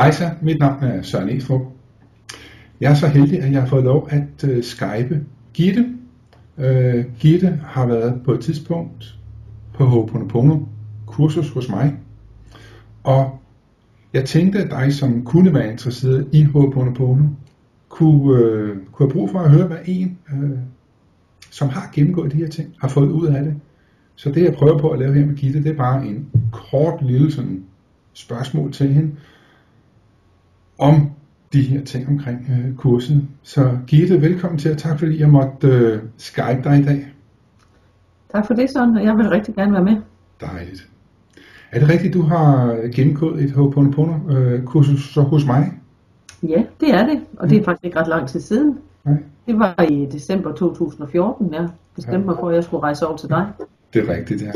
Hej så, mit navn er Søren Estrup. Jeg er så heldig, at jeg har fået lov at uh, skype Gitte. Uh, Gitte har været på et tidspunkt på Ho'oponopono kursus hos mig. Og jeg tænkte, at dig, som kunne være interesseret i Ho'oponopono, kunne, uh, kunne have brug for at høre, hvad en, uh, som har gennemgået de her ting, har fået ud af det. Så det, jeg prøver på at lave her med Gitte, det er bare en kort lille sådan, spørgsmål til hende, om de her ting omkring øh, kurset. Så Gitte, velkommen til, og tak fordi jeg måtte øh, skype dig i dag. Tak for det, Søren, og jeg vil rigtig gerne være med. Dejligt. Er det rigtigt, du har gennemgået et Ho'oponopono øh, hos mig? Ja, det er det, og det er faktisk ikke ret lang tid siden. Nej. Det var i december 2014, jeg bestemte mig for, at jeg skulle rejse over til dig. Det er rigtigt, ja.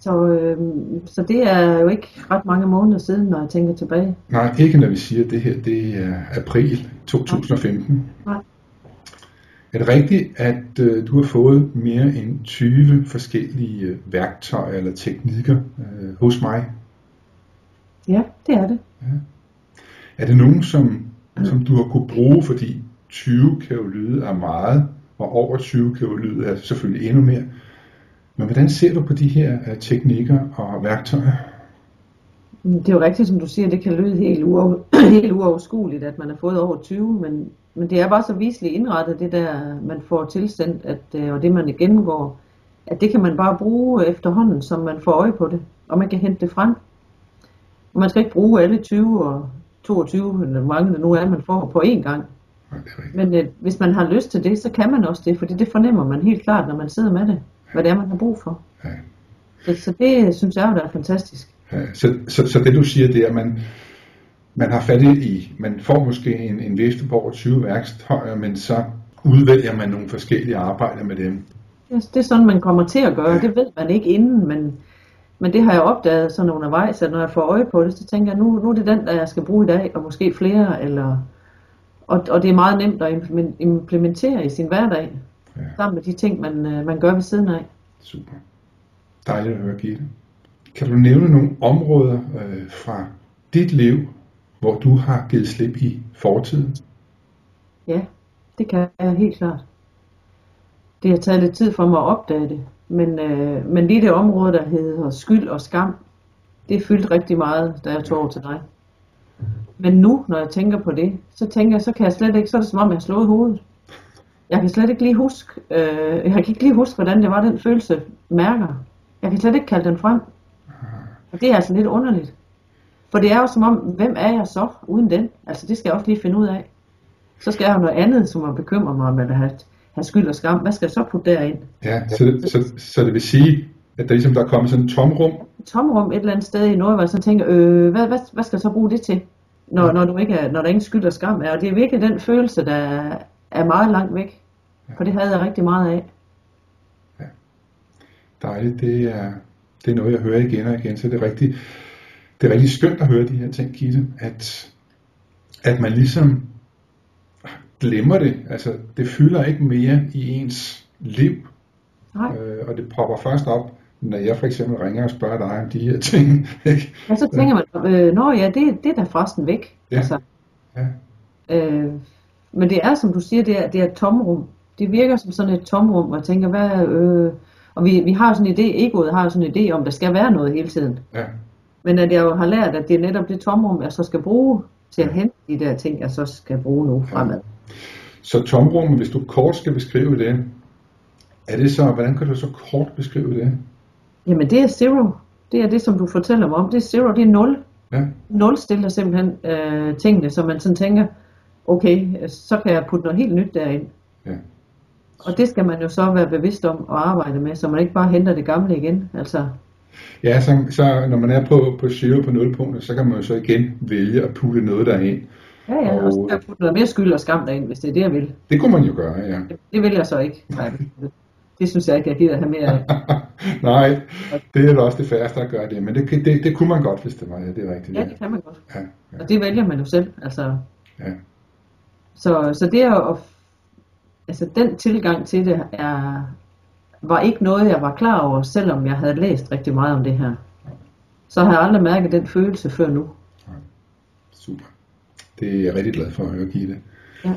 Så, øh, så det er jo ikke ret mange måneder siden, når jeg tænker tilbage. Nej, ikke når vi siger, at det her det er april 2015. Nej. Er det rigtigt, at øh, du har fået mere end 20 forskellige øh, værktøjer eller teknikker øh, hos mig? Ja, det er det. Er det nogen, som, som du har kunne bruge, fordi 20 kan jo lyde af meget, og over 20 kan jo lyde af selvfølgelig endnu mere. Men hvordan ser du på de her uh, teknikker og værktøjer? Det er jo rigtigt, som du siger, det kan lyde helt, uover, helt uoverskueligt, at man har fået over 20, men, men det er bare så viseligt indrettet, det der, man får tilsendt, at, øh, og det man gennemgår, at det kan man bare bruge efterhånden, som man får øje på det, og man kan hente det frem. Og man skal ikke bruge alle 20 og 22, eller hvor mange det nu er, man får på én gang. Men øh, hvis man har lyst til det, så kan man også det, fordi det fornemmer man helt klart, når man sidder med det, hvad det er, man har brug for. Ja. Så, så det synes jeg jo, der er fantastisk. Ja, så, så, så det du siger, det er, at man, man har fat i, man får måske en, en vifte på over 20 værktøjer, men så udvælger man nogle forskellige arbejder med dem. Det, det er sådan, man kommer til at gøre. Det ved man ikke inden, men, men det har jeg opdaget sådan undervejs, at når jeg får øje på det, så tænker jeg, nu, nu er det den, der jeg skal bruge i dag, og måske flere, eller... Og, og det er meget nemt at implement- implementere i sin hverdag, Ja. sammen med de ting, man, øh, man gør ved siden af. Super. Dejligt at høre, Gitte. Kan du nævne nogle områder øh, fra dit liv, hvor du har givet slip i fortiden? Ja, det kan jeg helt klart. Det har taget lidt tid for mig at opdage det, men, øh, men lige det område, der hedder skyld og skam, det fyldte rigtig meget, da jeg tog over til dig. Men nu, når jeg tænker på det, så tænker jeg, så kan jeg slet ikke, så er det som om, jeg har slået hovedet. Jeg kan slet ikke lige huske, øh, jeg kan ikke lige huske, hvordan det var, den følelse mærker. Jeg kan slet ikke kalde den frem. Og det er altså lidt underligt. For det er jo som om, hvem er jeg så uden den? Altså det skal jeg også lige finde ud af. Så skal jeg have noget andet, som at bekymre mig om, eller have, have skyld og skam. Hvad skal jeg så putte derind? Ja, så, det- så, så det vil sige, at der ligesom der er kommet sådan et tomrum. Et tomrum et eller andet sted i noget, hvor jeg så tænker, øh, hvad, hvad, hvad skal jeg så bruge det til? Når, når, du ikke er, når der ingen skyld og skam er. Og det er virkelig den følelse, der er- meget langt væk. For det havde jeg rigtig meget af. Dejligt, det er, det er noget, jeg hører igen og igen, så det er rigtig, det er rigtig skønt at høre de her ting, Gitte, at, at man ligesom glemmer det. Altså, det fylder ikke mere i ens liv, Nej. øh, og det popper først op, når jeg for eksempel ringer og spørger dig om de her ting. ikke? Ja, så tænker man, øh, nå ja, det, det er da forresten væk. Ja. Altså, Ja. øh, men det er, som du siger, det er, det er et tomrum. Det virker som sådan et tomrum, hvor jeg tænker, hvad, øh, og vi, vi har sådan en idé, egoet har jo sådan en idé om, der skal være noget hele tiden. ja. Men at jeg jo har lært, at det er netop det tomrum, jeg så skal bruge til at hente de der ting, jeg så skal bruge nu fremad. Så tomrummet, hvis du kort skal beskrive det, er det så, hvordan kan du så kort beskrive det? Jamen det er zero. Det er det, som du fortæller mig om. Det er zero, det er nul. Ja, Nul stiller simpelthen øh, tingene, så man sådan tænker, okay, så kan jeg putte noget helt nyt derind. ja. Og det skal man jo så være bevidst om at arbejde med, så man ikke bare henter det gamle igen. Altså, Ja, så, så når man er på, på zero på nulpunktet, så kan man jo så igen vælge at putte noget derind. ja, ja, og så Og- kan jeg putte noget mere skyld og skam derind, hvis det er det, jeg vil. Det kunne man jo gøre, ja. Det vil jeg så ikke. Nej, det- det synes jeg ikke, jeg gider have mere af. Nej, det er da også det færreste at gøre det, men det, det, det kunne man godt, hvis det var, ja, det er rigtigt. Ja, det kan man godt. ja, ja, Og det vælger man jo selv. Altså, ja. Så, så det er jo, altså den tilgang til det er, var ikke noget, jeg var klar over, selvom jeg havde læst rigtig meget om det her. Så har jeg aldrig mærket den følelse før nu. Super. Det er jeg rigtig glad for at høre, Gitte. Ja.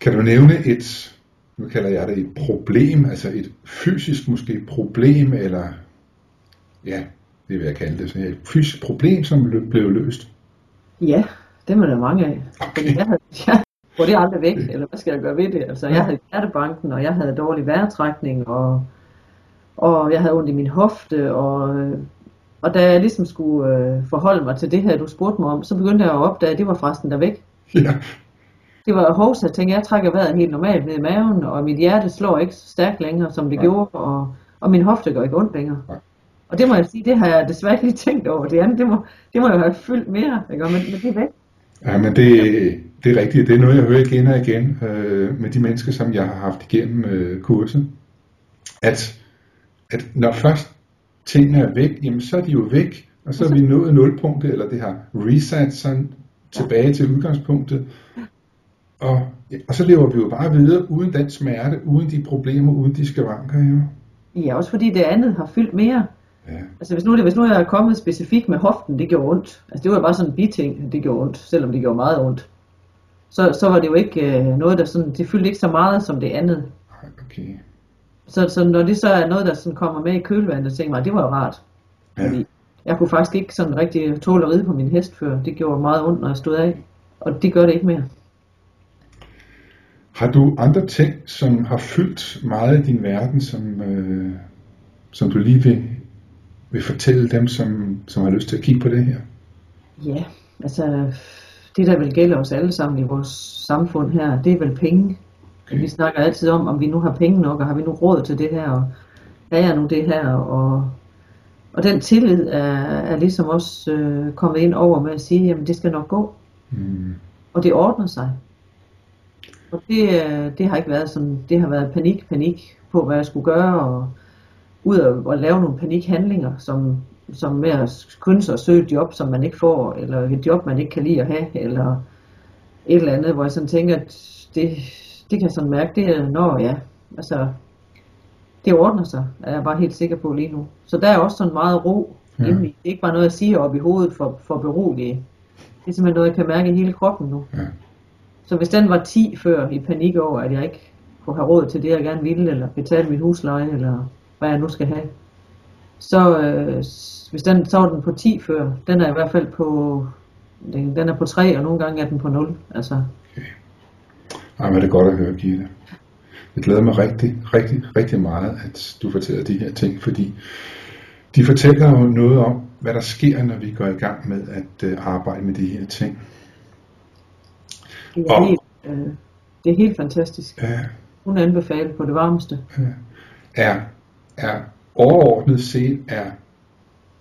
Kan du nævne et, nu kalder jeg det et problem, altså et fysisk måske problem, eller ja, det vil jeg kalde det, så et fysisk problem, som blev løst? Ja, det var der mange af. Okay. Jeg jeg får det aldrig væk, eller hvad skal jeg gøre ved det? Altså, jeg havde hjertebanken, og jeg havde dårlig vejrtrækning, og, og jeg havde ondt i min hofte, og, og da jeg ligesom skulle øh, forholde mig til det her, du spurgte mig om, så begyndte jeg at opdage, at det var forresten der væk. Ja, Det var hovs, jeg tænkte, jeg trækker vejret helt normalt ned i maven, og mit hjerte slår ikke så stærkt længere, som det Nej. gjorde, og, og min hofte gør ikke ondt længere. Nej. Og det må jeg sige, det har jeg desværre ikke lige tænkt over. Det andet, det må, det må jeg have fyldt mere, ikke? Men, men det er væk. ja men det, det er rigtigt. Det er noget, jeg hører igen og igen øh, med de mennesker, som jeg har haft igennem øh, kurset. At, at når først tingene er væk, jamen så er de jo væk, og så er vi nået nulpunktet, eller det har reset sådan tilbage til udgangspunktet. Og, og så lever vi jo bare videre uden den smerte, uden de problemer, uden de skavanker. Jo. Ja, også fordi det andet har fyldt mere. Ja. Altså hvis nu, det, hvis nu jeg er kommet specifikt med hoften, det gjorde ondt. Altså det var jo bare sådan en biting, det gjorde ondt, selvom det gjorde meget ondt. Så, så var det jo ikke øh, noget, der sådan, det fyldte ikke så meget som det andet. Okay. Så, så når det så er noget, der sådan kommer med i kølvandet, så tænker jeg det var jo rart. Ja. Fordi jeg kunne faktisk ikke sådan rigtig tåle at ride på min hest før. Det gjorde meget ondt, når jeg stod af. Og det gør det ikke mere. Har du andre ting, som har fyldt meget af din verden, som, øh, som du lige vil, vil fortælle dem, som, som har lyst til at kigge på det her? Ja, altså det der vil gælde os alle sammen i vores samfund her, det er vel penge. Vi snakker altid om, om vi nu har penge nok, og har vi nu råd til det her, og er jeg nu det her, og, og den tillid er, er ligesom også øh, kommet ind over med at sige, jamen det skal nok gå, Mm, og det ordner sig. Og det, øh, det har ikke været sådan, det har været panik, panik på, hvad jeg skulle gøre, og ud af at lave nogle panikhandlinger, som, som med at skynde sig at søge et job, som man ikke får, eller et job, man ikke kan lide at have, eller et eller andet, hvor jeg sådan tænker, at det, det kan jeg sådan mærke, det er, når ja, altså, det ordner sig, er jeg bare helt sikker på lige nu. Så der er også sådan meget ro ja. indeni. Det er ikke bare noget, jeg siger op i hovedet for, for berolige. Det er simpelthen noget, jeg kan mærke i hele kroppen nu. ja. Så hvis den var 10 før i panik over, at jeg ikke kunne have råd til det, jeg gerne ville, eller betale min husleje, eller hvad jeg nu skal have, så øh, hvis den, så var den på 10 før, den er i hvert fald på, den, den er på 3, og nogle gange er den på 0. Altså, Ej, men det er godt at høre, Gitte. Det glæder mig rigtig, rigtig, rigtig meget, at du fortæller de her ting, fordi de fortæller jo noget om, hvad der sker, når vi går i gang med at øh, arbejde med de her ting. det, er Og- helt, øh, det er helt fantastisk. Ja, Hun anbefaler på det varmeste. er, er overordnet set, er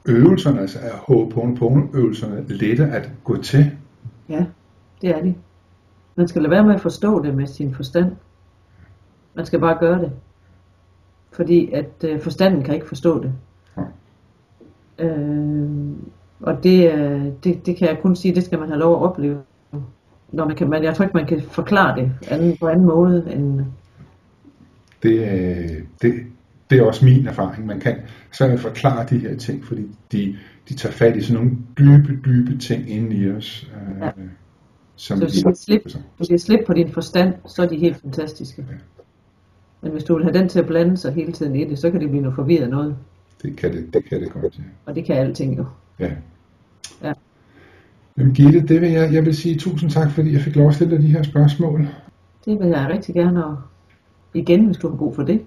øvelserne, altså er Ho'oponopono øvelserne lette at gå til. Ja, det er de. Man skal lade være med at forstå det med sin forstand. Man skal bare gøre det. Fordi at øh, forstanden kan ikke forstå det. Øh, og det, øh, det, det kan jeg kun sige, det skal man have lov at opleve. Når man kan, man, jeg tror ikke, man kan forklare det anden, på anden måde end... Det, øh, det, det er også min erfaring. Man kan så forklare de her ting, fordi de, de tager fat i sådan nogle dybe, dybe ting inde i os. Øh, Ja. som Så vi- hvis du slippe, du kan slippe på din forstand, så er de helt fantastiske. Ja. Men hvis du vil have den til at blande sig hele tiden i det, så kan det blive noget forvirret noget. Det kan det, det, kan det godt, ja. Og det kan alting jo. ja. Ja. Jamen Gitte, det vil jeg, jeg vil sige tusind tak, fordi jeg fik lov at stille dig de her spørgsmål. Det vil jeg rigtig gerne, og igen, hvis du har brug for det.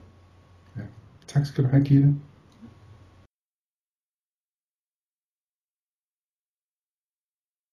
Tak skal du have, Gitte.